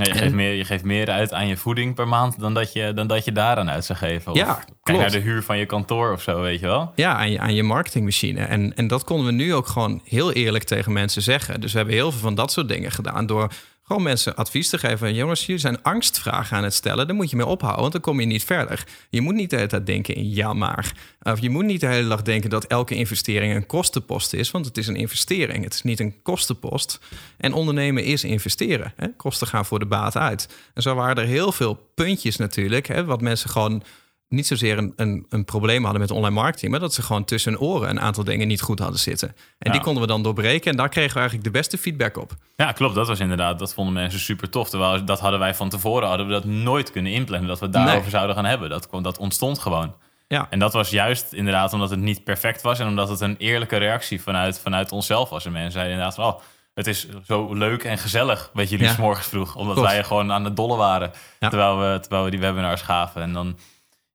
Nee, je, geeft meer, je geeft meer uit aan je voeding per maand dan dat je, dan dat je daaraan uit zou geven. Of Ja, Kijk naar de huur van je kantoor of zo, weet je wel. Ja, aan je, aan je marketingmachine. En, en dat konden we nu ook gewoon heel eerlijk tegen mensen zeggen. Dus we hebben heel veel van dat soort dingen gedaan door gewoon mensen advies te geven. Jongens, jullie zijn angstvragen aan het stellen. Daar moet je mee ophouden, want dan kom je niet verder. Je moet niet de hele tijd denken in ja maar. Of je moet niet de hele dag denken dat elke investering een kostenpost is. Want het is een investering. Het is niet een kostenpost. En ondernemen is investeren. Hè? Kosten gaan voor de baat uit. En zo waren er heel veel puntjes natuurlijk. Hè, wat mensen gewoon niet zozeer een, een, een probleem hadden met online marketing, maar dat ze gewoon tussen hun oren een aantal dingen niet goed hadden zitten. En Ja. die konden we dan doorbreken en daar kregen we eigenlijk de beste feedback op. Ja, klopt. Dat was inderdaad, dat vonden mensen super tof. Terwijl dat hadden wij van tevoren, hadden we dat nooit kunnen inplannen. Dat we het daarover Nee. zouden gaan hebben. Dat, dat ontstond gewoon. Ja, En dat was juist inderdaad omdat het niet perfect was. En omdat het een eerlijke reactie vanuit, vanuit onszelf was. En mensen zeiden inderdaad van, oh, het is zo leuk en gezellig wat jullie Ja. s morgens vroeg. Omdat Klopt. wij gewoon aan het dolle waren. Ja. Terwijl, we, terwijl we die webinars gaven. En dan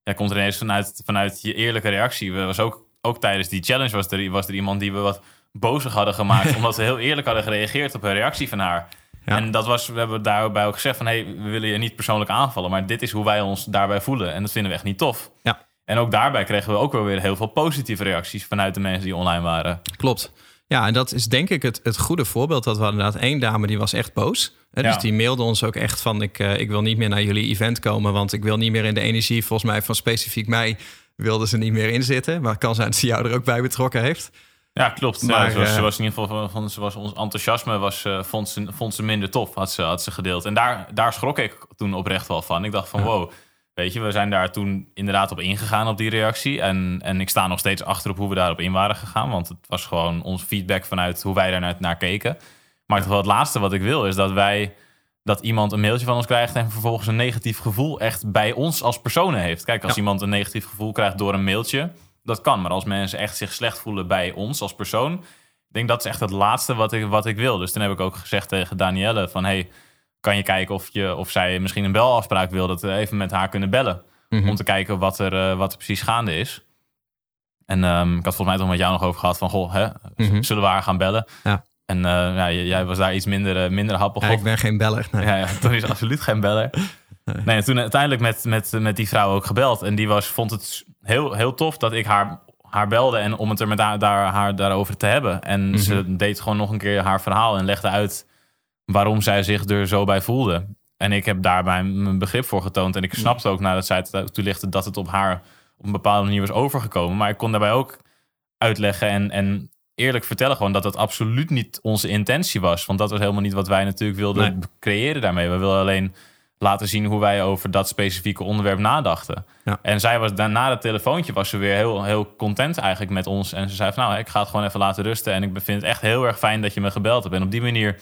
ja, komt er ineens vanuit, vanuit je eerlijke reactie. We was ook, ook tijdens die challenge was er, was er iemand die we wat bozig hadden gemaakt. omdat we heel eerlijk hadden gereageerd op een reactie van haar. Ja. En dat was, we hebben daarbij ook gezegd van... hey, we willen je niet persoonlijk aanvallen... maar dit is hoe wij ons daarbij voelen. En dat vinden we echt niet tof. ja En ook daarbij kregen we ook wel weer heel veel positieve reacties... vanuit de mensen die online waren. klopt. Ja, en dat is denk ik het, het goede voorbeeld. Dat we hadden inderdaad één dame die was echt boos. Hè, Dus die mailde ons ook echt van... Ik, eh, ik wil niet meer naar jullie event komen... want ik wil niet meer in de energie... volgens mij van specifiek mij wilde ze niet meer inzitten. Maar het kan zijn dat ze jou er ook bij betrokken heeft. Ja, klopt. Maar, ja, ze, was, ze eh, was in ieder geval van, van ze was, ons enthousiasme was, eh, vond, ze, vond ze minder tof, had ze, had ze gedeeld. En daar, daar schrok ik toen oprecht wel van. Ik dacht van wow, weet je, we zijn daar toen inderdaad op ingegaan op die reactie. En, en ik sta nog steeds achter op hoe we daarop in waren gegaan. Want het was gewoon ons feedback vanuit hoe wij daar naar, naar keken. Maar toch wel het laatste wat ik wil is dat wij dat iemand een mailtje van ons krijgt en vervolgens een negatief gevoel echt bij ons als personen heeft. Kijk, als Ja. iemand een negatief gevoel krijgt door een mailtje, dat kan. Maar als mensen echt zich slecht voelen bij ons als persoon, ik denk dat is echt het laatste wat ik, wat ik wil. Dus toen heb ik ook gezegd tegen Danielle van, hey, kan je kijken of, je, of zij misschien een belafspraak wil, dat we even met haar kunnen bellen. Mhm. Om te kijken wat er, eh, wat er precies gaande is. En ehm, ik had volgens mij toch met jou nog over gehad van, goh, hè, Mhm. zullen we haar gaan bellen? Ja. En eh, ja, jij was daar iets minder, eh, minder happig Ja, op. ik ben geen beller. Nee. Ja, ja, Tony is absoluut geen beller. Nee, en toen uiteindelijk met, met, met die vrouw ook gebeld. En die was, vond het heel, heel tof dat ik haar, haar belde en om het er met haar, daar, haar daarover te hebben. En ze deed gewoon nog een keer haar verhaal en legde uit waarom zij zich er zo bij voelde. En ik heb daarbij mijn begrip voor getoond. En ik snapte ook nadat zij het toelichtte dat het op haar op een bepaalde manier was overgekomen. Maar ik kon daarbij ook uitleggen en, en eerlijk vertellen gewoon dat dat absoluut niet onze intentie was. Want dat was helemaal niet wat wij natuurlijk wilden Nee. creëren daarmee. We wilden alleen laten zien hoe wij over dat specifieke onderwerp nadachten. Ja. En zij was daarna het telefoontje was ze weer heel, heel content eigenlijk met ons. En ze zei van nou, ik ga het gewoon even laten rusten. En ik vind het echt heel erg fijn dat je me gebeld hebt. En op die manier,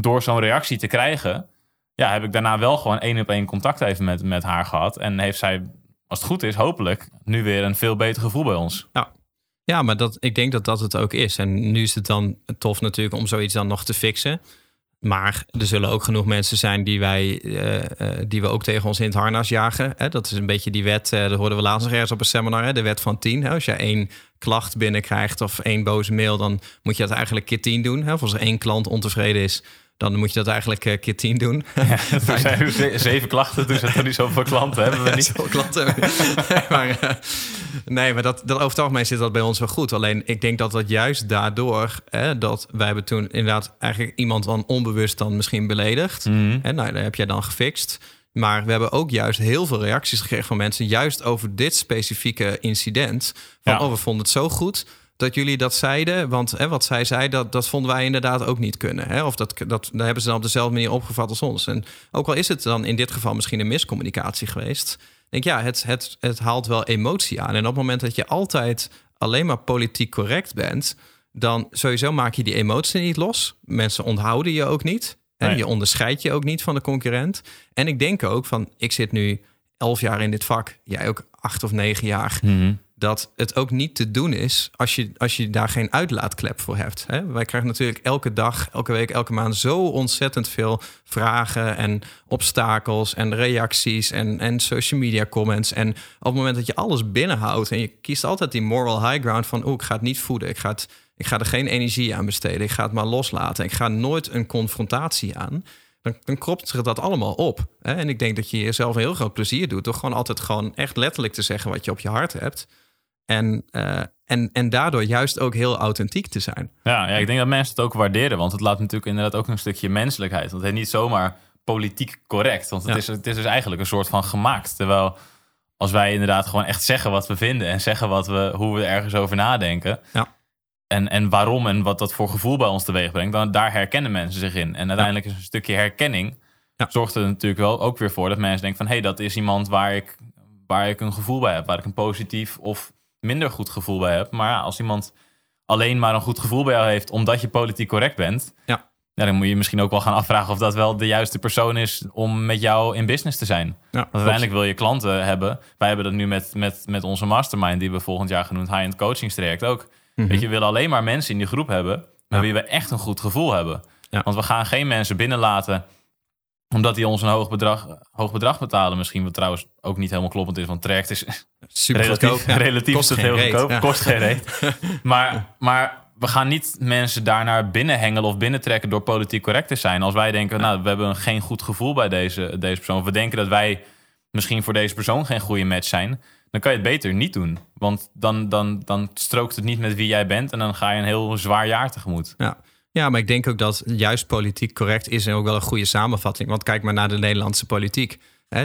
door zo'n reactie te krijgen, ja, heb ik daarna wel gewoon één op één contact even met, met haar gehad. En heeft zij, als het goed is, hopelijk nu weer een veel beter gevoel bij ons. Ja, maar dat, ik denk dat dat het ook is. En nu is het dan tof natuurlijk om zoiets dan nog te fixen. Maar er zullen ook genoeg mensen zijn die, wij, eh, eh, die we ook tegen ons in het harnas jagen. Hè? Dat is een beetje die wet, eh dat hoorden we laatst nog ergens op een seminar, hè? de wet van 10. Hè? Als je één klacht binnenkrijgt of één boze mail, dan moet je dat eigenlijk keer 10 doen. Hè? Als er één klant ontevreden is, dan moet je dat eigenlijk eh, keer 10 doen. Zijn ze- zeven klachten, toen zijn er niet zoveel klanten, hebben we niet. Zoveel klanten nee, maar, eh, nee, maar dat, dat over het algemeen zit dat bij ons wel goed. Alleen ik denk dat dat juist daardoor... Hè, dat wij hebben toen inderdaad eigenlijk iemand dan onbewust dan misschien beledigd. Mhm. En nou, dat heb jij dan gefixt. Maar we hebben ook juist heel veel reacties gekregen van mensen... juist over dit specifieke incident. Van, Ja. oh, we vonden het zo goed dat jullie dat zeiden. Want hè, wat zij zei, dat, dat vonden wij inderdaad ook niet kunnen. Hè? Of dat, dat, daar hebben ze dan op dezelfde manier opgevat als ons. En ook al is het dan in dit geval misschien een miscommunicatie geweest... denk ja, het, het, het haalt wel emotie aan. En op het moment dat je altijd alleen maar politiek correct bent... dan sowieso maak je die emotie niet los. Mensen onthouden je ook niet. En Nee. je onderscheidt je ook niet van de concurrent. En ik denk ook van, ik zit nu elf jaar in dit vak. Jij ook acht of negen jaar Mhm. Dat het ook niet te doen is als je, als je daar geen uitlaatklep voor hebt. Hè? Wij krijgen natuurlijk elke dag, elke week, elke maand zo ontzettend veel vragen en obstakels en reacties en, en social media comments. En op het moment dat je alles binnenhoudt en je kiest altijd die moral high ground van, oh, ik ga het niet voeden, ik ga, het, ik ga er geen energie aan besteden, ik ga het maar loslaten, ik ga nooit een confrontatie aan. Dan, dan kropt zich dat allemaal op. Hè? En ik denk dat je jezelf een heel groot plezier doet door gewoon altijd gewoon echt letterlijk te zeggen wat je op je hart hebt. En, eh, en, en daardoor juist ook heel authentiek te zijn. Ja, ja, ik denk dat mensen het ook waarderen. Want het laat natuurlijk inderdaad ook een stukje menselijkheid. Want het is niet zomaar politiek correct. Want het, Ja. is, het is dus eigenlijk een soort van gemaakt. Terwijl als wij inderdaad gewoon echt zeggen wat we vinden... en zeggen wat we, hoe we ergens over nadenken... Ja. En, en waarom en wat dat voor gevoel bij ons teweeg brengt... dan daar herkennen mensen zich in. En uiteindelijk is een stukje herkenning... Ja. zorgt er natuurlijk wel ook weer voor dat mensen denken van... hé, hey, dat is iemand waar ik, waar ik een gevoel bij heb. Waar ik een positief of minder goed gevoel bij heb. Maar ja, als iemand alleen maar een goed gevoel bij jou heeft... omdat je politiek correct bent... Ja. Ja, dan moet je misschien ook wel gaan afvragen of dat wel de juiste persoon is om met jou in business te zijn. Ja, Want uiteindelijk wil je klanten hebben. Wij hebben dat nu met, met, met onze mastermind, die we volgend jaar genoemd high-end coachingstraject ook. Weet je, we willen alleen maar mensen in die groep hebben met Ja. wie we echt een goed gevoel hebben. Ja. Want we gaan geen mensen binnenlaten omdat die ons een hoog bedrag, hoog bedrag betalen. Misschien wat trouwens ook niet helemaal kloppend is, want traject is Super relatief, goedkoop. Ja, relatief kost is het geen heel reet, goedkoop, ja. kost geen reet. maar, maar we gaan niet mensen daarnaar binnenhengelen of binnentrekken door politiek correct te zijn. Als wij denken, nou, we hebben geen goed gevoel bij deze, deze persoon. Of we denken dat wij misschien voor deze persoon geen goede match zijn. Dan kan je het beter niet doen. Want dan, dan, dan strookt het niet met wie jij bent. En dan ga je een heel zwaar jaar tegemoet. Ja. Ja, maar ik denk ook dat juist politiek correct is en ook wel een goede samenvatting. Want kijk maar naar de Nederlandse politiek.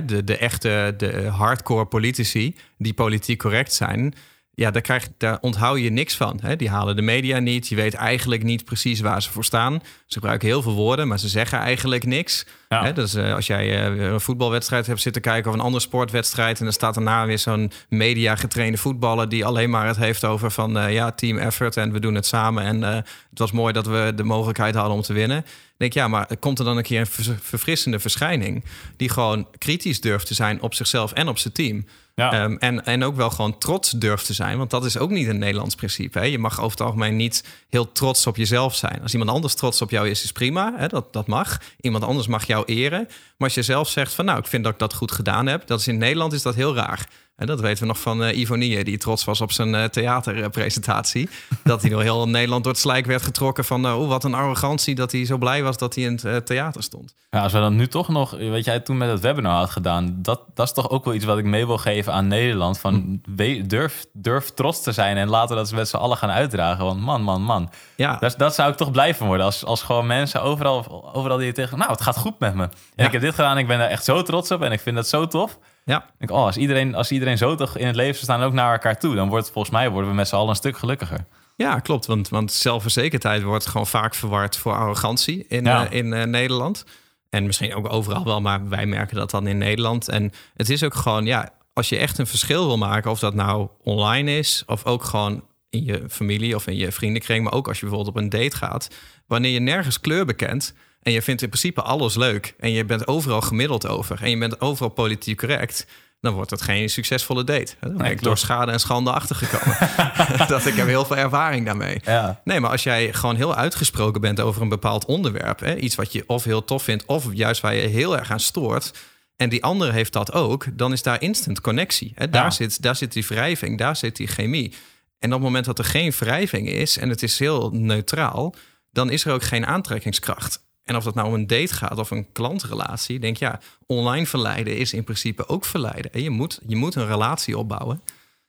De, de echte, de hardcore politici die politiek correct zijn, ja, daar, krijg, daar onthoud je niks van. Hè? Die halen de media niet. Je weet eigenlijk niet precies waar ze voor staan. Ze gebruiken heel veel woorden, maar ze zeggen eigenlijk niks. Ja. Hè? Dus uh, als jij uh, een voetbalwedstrijd hebt zitten kijken of een andere sportwedstrijd... en dan staat daarna weer zo'n media getrainde voetballer... die alleen maar het heeft over van uh, ja, team effort en we doen het samen... en het was mooi dat we de mogelijkheid hadden om te winnen. Denk ja, maar komt er dan een keer een verfrissende verschijning... die gewoon kritisch durft te zijn op zichzelf en op zijn team... Ja. Um, en, en ook wel gewoon trots durft te zijn. Want dat is ook niet een Nederlands principe. Hè? Je mag over het algemeen niet heel trots op jezelf zijn. Als iemand anders trots op jou is, is prima. Hè? Dat, dat mag. Iemand anders mag jou eren. Maar als je zelf zegt van nou, ik vind dat ik dat goed gedaan heb. Dat is in Nederland is dat heel raar. En dat weten we nog van uh, Ivonie, die trots was op zijn uh, theaterpresentatie. dat hij door heel Nederland door het slijk werd getrokken van... Uh, oh, wat een arrogantie dat hij zo blij was dat hij in het theater stond. Ja, als we dan nu toch nog, wat jij toen met het webinar had gedaan... dat, dat is toch ook wel iets wat ik mee wil geven aan Nederland. Van hm. durf, durf trots te zijn en laten dat ze met z'n allen gaan uitdragen. Want man, man, man. Ja. Dat, dat zou ik toch blij van worden. Als, als gewoon mensen overal, overal die je tegen... Nou, het gaat goed met me. En ja. ik heb dit gedaan ik ben daar echt zo trots op en ik vind dat zo tof... Ja. Denk, oh, als, iedereen, als iedereen zo toch in het leven staan ook naar elkaar toe, dan wordt volgens mij worden we met z'n allen een stuk gelukkiger. Ja, klopt. Want, want zelfverzekerdheid wordt gewoon vaak verward voor arrogantie in, ja. uh, in uh, Nederland. En misschien ook overal wel, maar wij merken dat dan in Nederland. En het is ook gewoon, ja, als je echt een verschil wil maken, of dat nou online is, of ook gewoon in je familie of in je vriendenkring, maar ook als je bijvoorbeeld op een date gaat, wanneer je nergens kleur bekent, en je vindt in principe alles leuk. En je bent overal gemiddeld over. En je bent overal politiek correct. Dan wordt het geen succesvolle date. Dan ben ik door schade en schande achtergekomen. dat ik heb heel veel ervaring daarmee. Ja. Nee, maar als jij gewoon heel uitgesproken bent over een bepaald onderwerp. Hè, iets wat je of heel tof vindt, of juist waar je heel erg aan stoort. En die andere heeft dat ook, dan is daar instant connectie. Hè. Daar, ja. zit, daar zit die wrijving, daar zit die chemie. En op het moment dat er geen wrijving is en het is heel neutraal, dan is er ook geen aantrekkingskracht. En of dat nou om een date gaat of een klantrelatie, denk ja, online verleiden is in principe ook verleiden. Je moet, je moet een relatie opbouwen.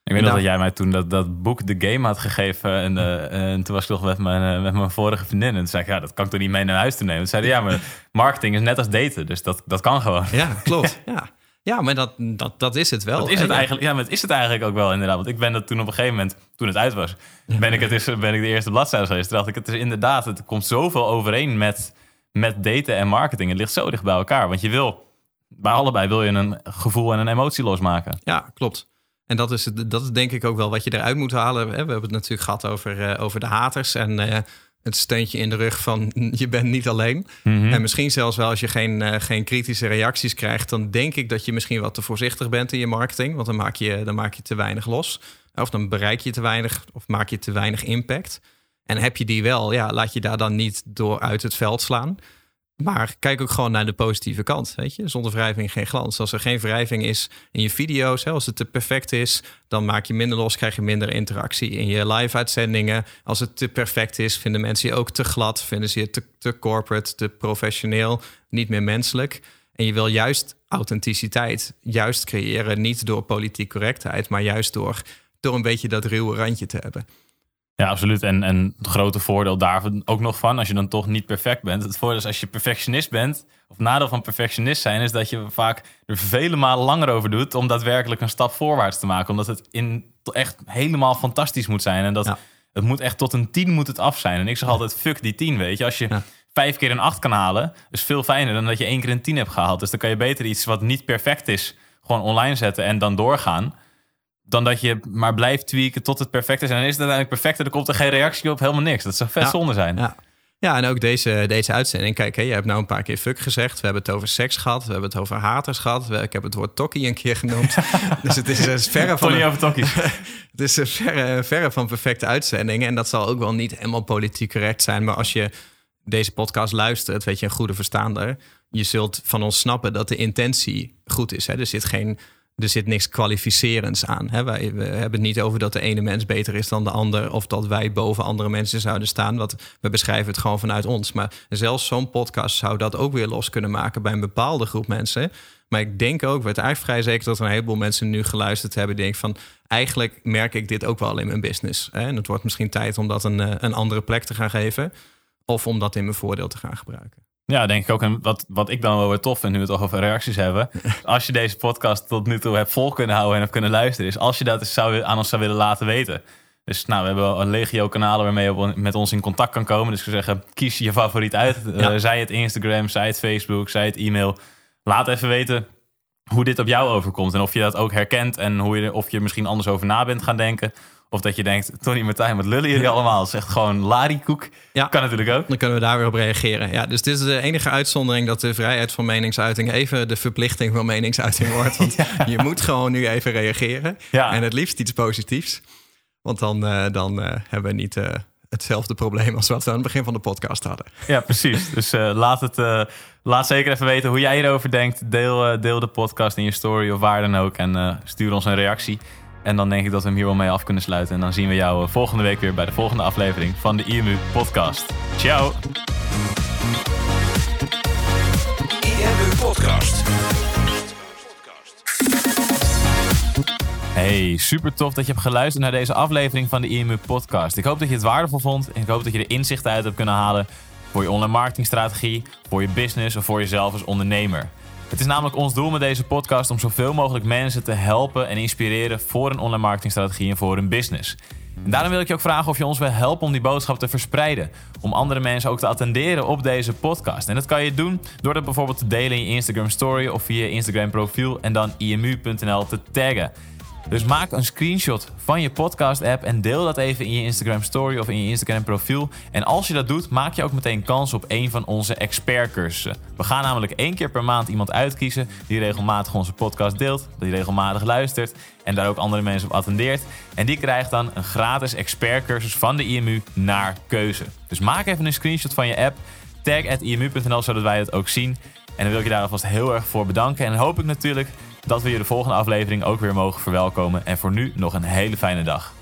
Ik weet nog dat jij mij toen dat, dat boek The Game had gegeven. En, uh, en toen was ik nog met mijn, uh, met mijn vorige vriendin. En toen zei ik, ja, dat kan ik toch niet mee naar huis te nemen. Toen zeiden ja, maar marketing is net als daten. Dus dat, dat kan gewoon. Ja, klopt. ja. Ja, maar dat, dat, dat is het wel. Dat is het eigenlijk, ja, maar het is het eigenlijk ook wel inderdaad. Want ik ben dat toen op een gegeven moment, toen het uit was, ben ik, het is, ben ik de eerste bladzijde geweest. Toen dacht ik, het is inderdaad, het komt zoveel overeen met met daten en marketing. Het ligt zo dicht bij elkaar. Want je wil, bij allebei wil je een gevoel en een emotie losmaken. Ja, klopt. En dat is, dat is denk ik ook wel wat je eruit moet halen. We hebben het natuurlijk gehad over, uh, over de haters en uh, het steuntje in de rug van je bent niet alleen. Mm -hmm. En misschien zelfs wel als je geen, uh, geen kritische reacties krijgt, dan denk ik dat je misschien wat te voorzichtig bent in je marketing. Want dan maak je, dan maak je te weinig los. Of dan bereik je te weinig of maak je te weinig impact. En heb je die wel, ja, laat je daar dan niet door uit het veld slaan. Maar kijk ook gewoon naar de positieve kant. Weet je? Zonder wrijving geen glans. Als er geen wrijving is in je video's, hè, als het te perfect is, dan maak je minder los, krijg je minder interactie in je live-uitzendingen. Als het te perfect is, vinden mensen je ook te glad, vinden ze je te, te corporate, te professioneel, niet meer menselijk. En je wil juist authenticiteit juist creëren, niet door politiek correctheid, maar juist door, door een beetje dat ruwe randje te hebben. Ja, absoluut. En, en het grote voordeel daarvan ook nog van, als je dan toch niet perfect bent. Het voordeel is als je perfectionist bent, of nadeel van perfectionist zijn, is dat je vaak er vele malen langer over doet om daadwerkelijk een stap voorwaarts te maken. Omdat het in echt helemaal fantastisch moet zijn. En dat het moet echt tot een tien moet het af zijn. En ik zeg altijd, fuck die tien, weet je. Als je vijf keer een acht kan halen, is veel fijner dan dat je één keer een tien hebt gehaald. Dus dan kan je beter iets wat niet perfect is, gewoon online zetten en dan doorgaan dan dat je maar blijft tweaken tot het perfect is. En dan is het uiteindelijk perfect en er komt er geen reactie op, helemaal niks. Dat zou vet zonde zijn. Ja. Ja, en ook deze, deze uitzending. Kijk, hè, je hebt nou een paar keer fuck gezegd. We hebben het over seks gehad. We hebben het over haters gehad. Ik heb het woord tokkie een keer genoemd. dus het is, is verre van... over tokkies. het is een verre, verre van perfecte uitzendingen. En dat zal ook wel niet helemaal politiek correct zijn. Maar als je deze podcast luistert, weet je, een goede verstaander. Je zult van ons snappen dat de intentie goed is. Hè? Er zit geen er zit niks kwalificerends aan. Hè? Wij, we hebben het niet over dat de ene mens beter is dan de ander. Of dat wij boven andere mensen zouden staan. Wat, we beschrijven het gewoon vanuit ons. Maar zelfs zo'n podcast zou dat ook weer los kunnen maken bij een bepaalde groep mensen. Maar ik denk ook, weet eigenlijk vrij zeker dat er een heleboel mensen nu geluisterd hebben. Die van, eigenlijk merk ik dit ook wel in mijn business. Hè? En het wordt misschien tijd om dat een, eh, een andere plek te gaan geven. Of om dat in mijn voordeel te gaan gebruiken. Ja, denk ik ook. En wat, wat ik dan wel weer tof vind, nu we het toch over reacties hebben. Als je deze podcast tot nu toe hebt vol kunnen houden en hebt kunnen luisteren, is als je dat eens zou, aan ons zou willen laten weten. Dus nou, we hebben een legio kanalen waarmee je met ons in contact kan komen. Dus ik zou zeggen, kies je favoriet uit. Ja. Uh, zij het Instagram, zij het Facebook, zij het e-mail. Laat even weten hoe dit op jou overkomt. En of je dat ook herkent en hoe je, of je er misschien anders over na bent gaan denken. Of dat je denkt, Tony Martijn, wat lullen jullie allemaal? Echt gewoon larikoek. Ja. Kan natuurlijk ook. Dan kunnen we daar weer op reageren. Ja, dus dit is de enige uitzondering dat de vrijheid van meningsuiting even de verplichting van meningsuiting wordt. Want je moet gewoon nu even reageren. Ja. En het liefst iets positiefs. Want dan, eh, dan eh, hebben we niet eh, hetzelfde probleem als wat we aan het begin van de podcast hadden. Ja, precies. Dus laat, het, laat zeker even weten hoe jij erover denkt. Deel, deel de podcast in je story of waar dan ook. En stuur ons een reactie. En dan denk ik dat we hem hier wel mee af kunnen sluiten. En dan zien we jou eh, volgende week weer bij de volgende aflevering van de IMU Podcast. Ciao! IMU Podcast. Hey, super tof dat je hebt geluisterd naar deze aflevering van de IMU Podcast. Ik hoop dat je het waardevol vond en ik hoop dat je er inzichten uit hebt kunnen halen voor je online marketingstrategie, voor je business of voor jezelf als ondernemer. Het is namelijk ons doel met deze podcast om zoveel mogelijk mensen te helpen en inspireren voor een online marketingstrategie en voor hun business. En daarom wil ik je ook vragen of je ons wil helpen om die boodschap te verspreiden. Om andere mensen ook te attenderen op deze podcast. En dat kan je doen door dat bijvoorbeeld te delen in je Instagram story of via je Instagram profiel en dan imu.nl te taggen. Dus maak een screenshot van je podcast-app en deel dat even in je Instagram story of in je Instagram profiel. En als je dat doet, maak je ook meteen kans op een van onze expertcursussen. We gaan namelijk één keer per maand iemand uitkiezen die regelmatig onze podcast deelt, die regelmatig luistert en daar ook andere mensen op attendeert. En die krijgt dan een gratis expertcursus van de IMU naar keuze. Dus maak even een screenshot van je app, tag at imu.nl zodat wij het ook zien. En dan wil ik je daar alvast heel erg voor bedanken. En hoop ik natuurlijk dat we je de volgende aflevering ook weer mogen verwelkomen. En voor nu nog een hele fijne dag.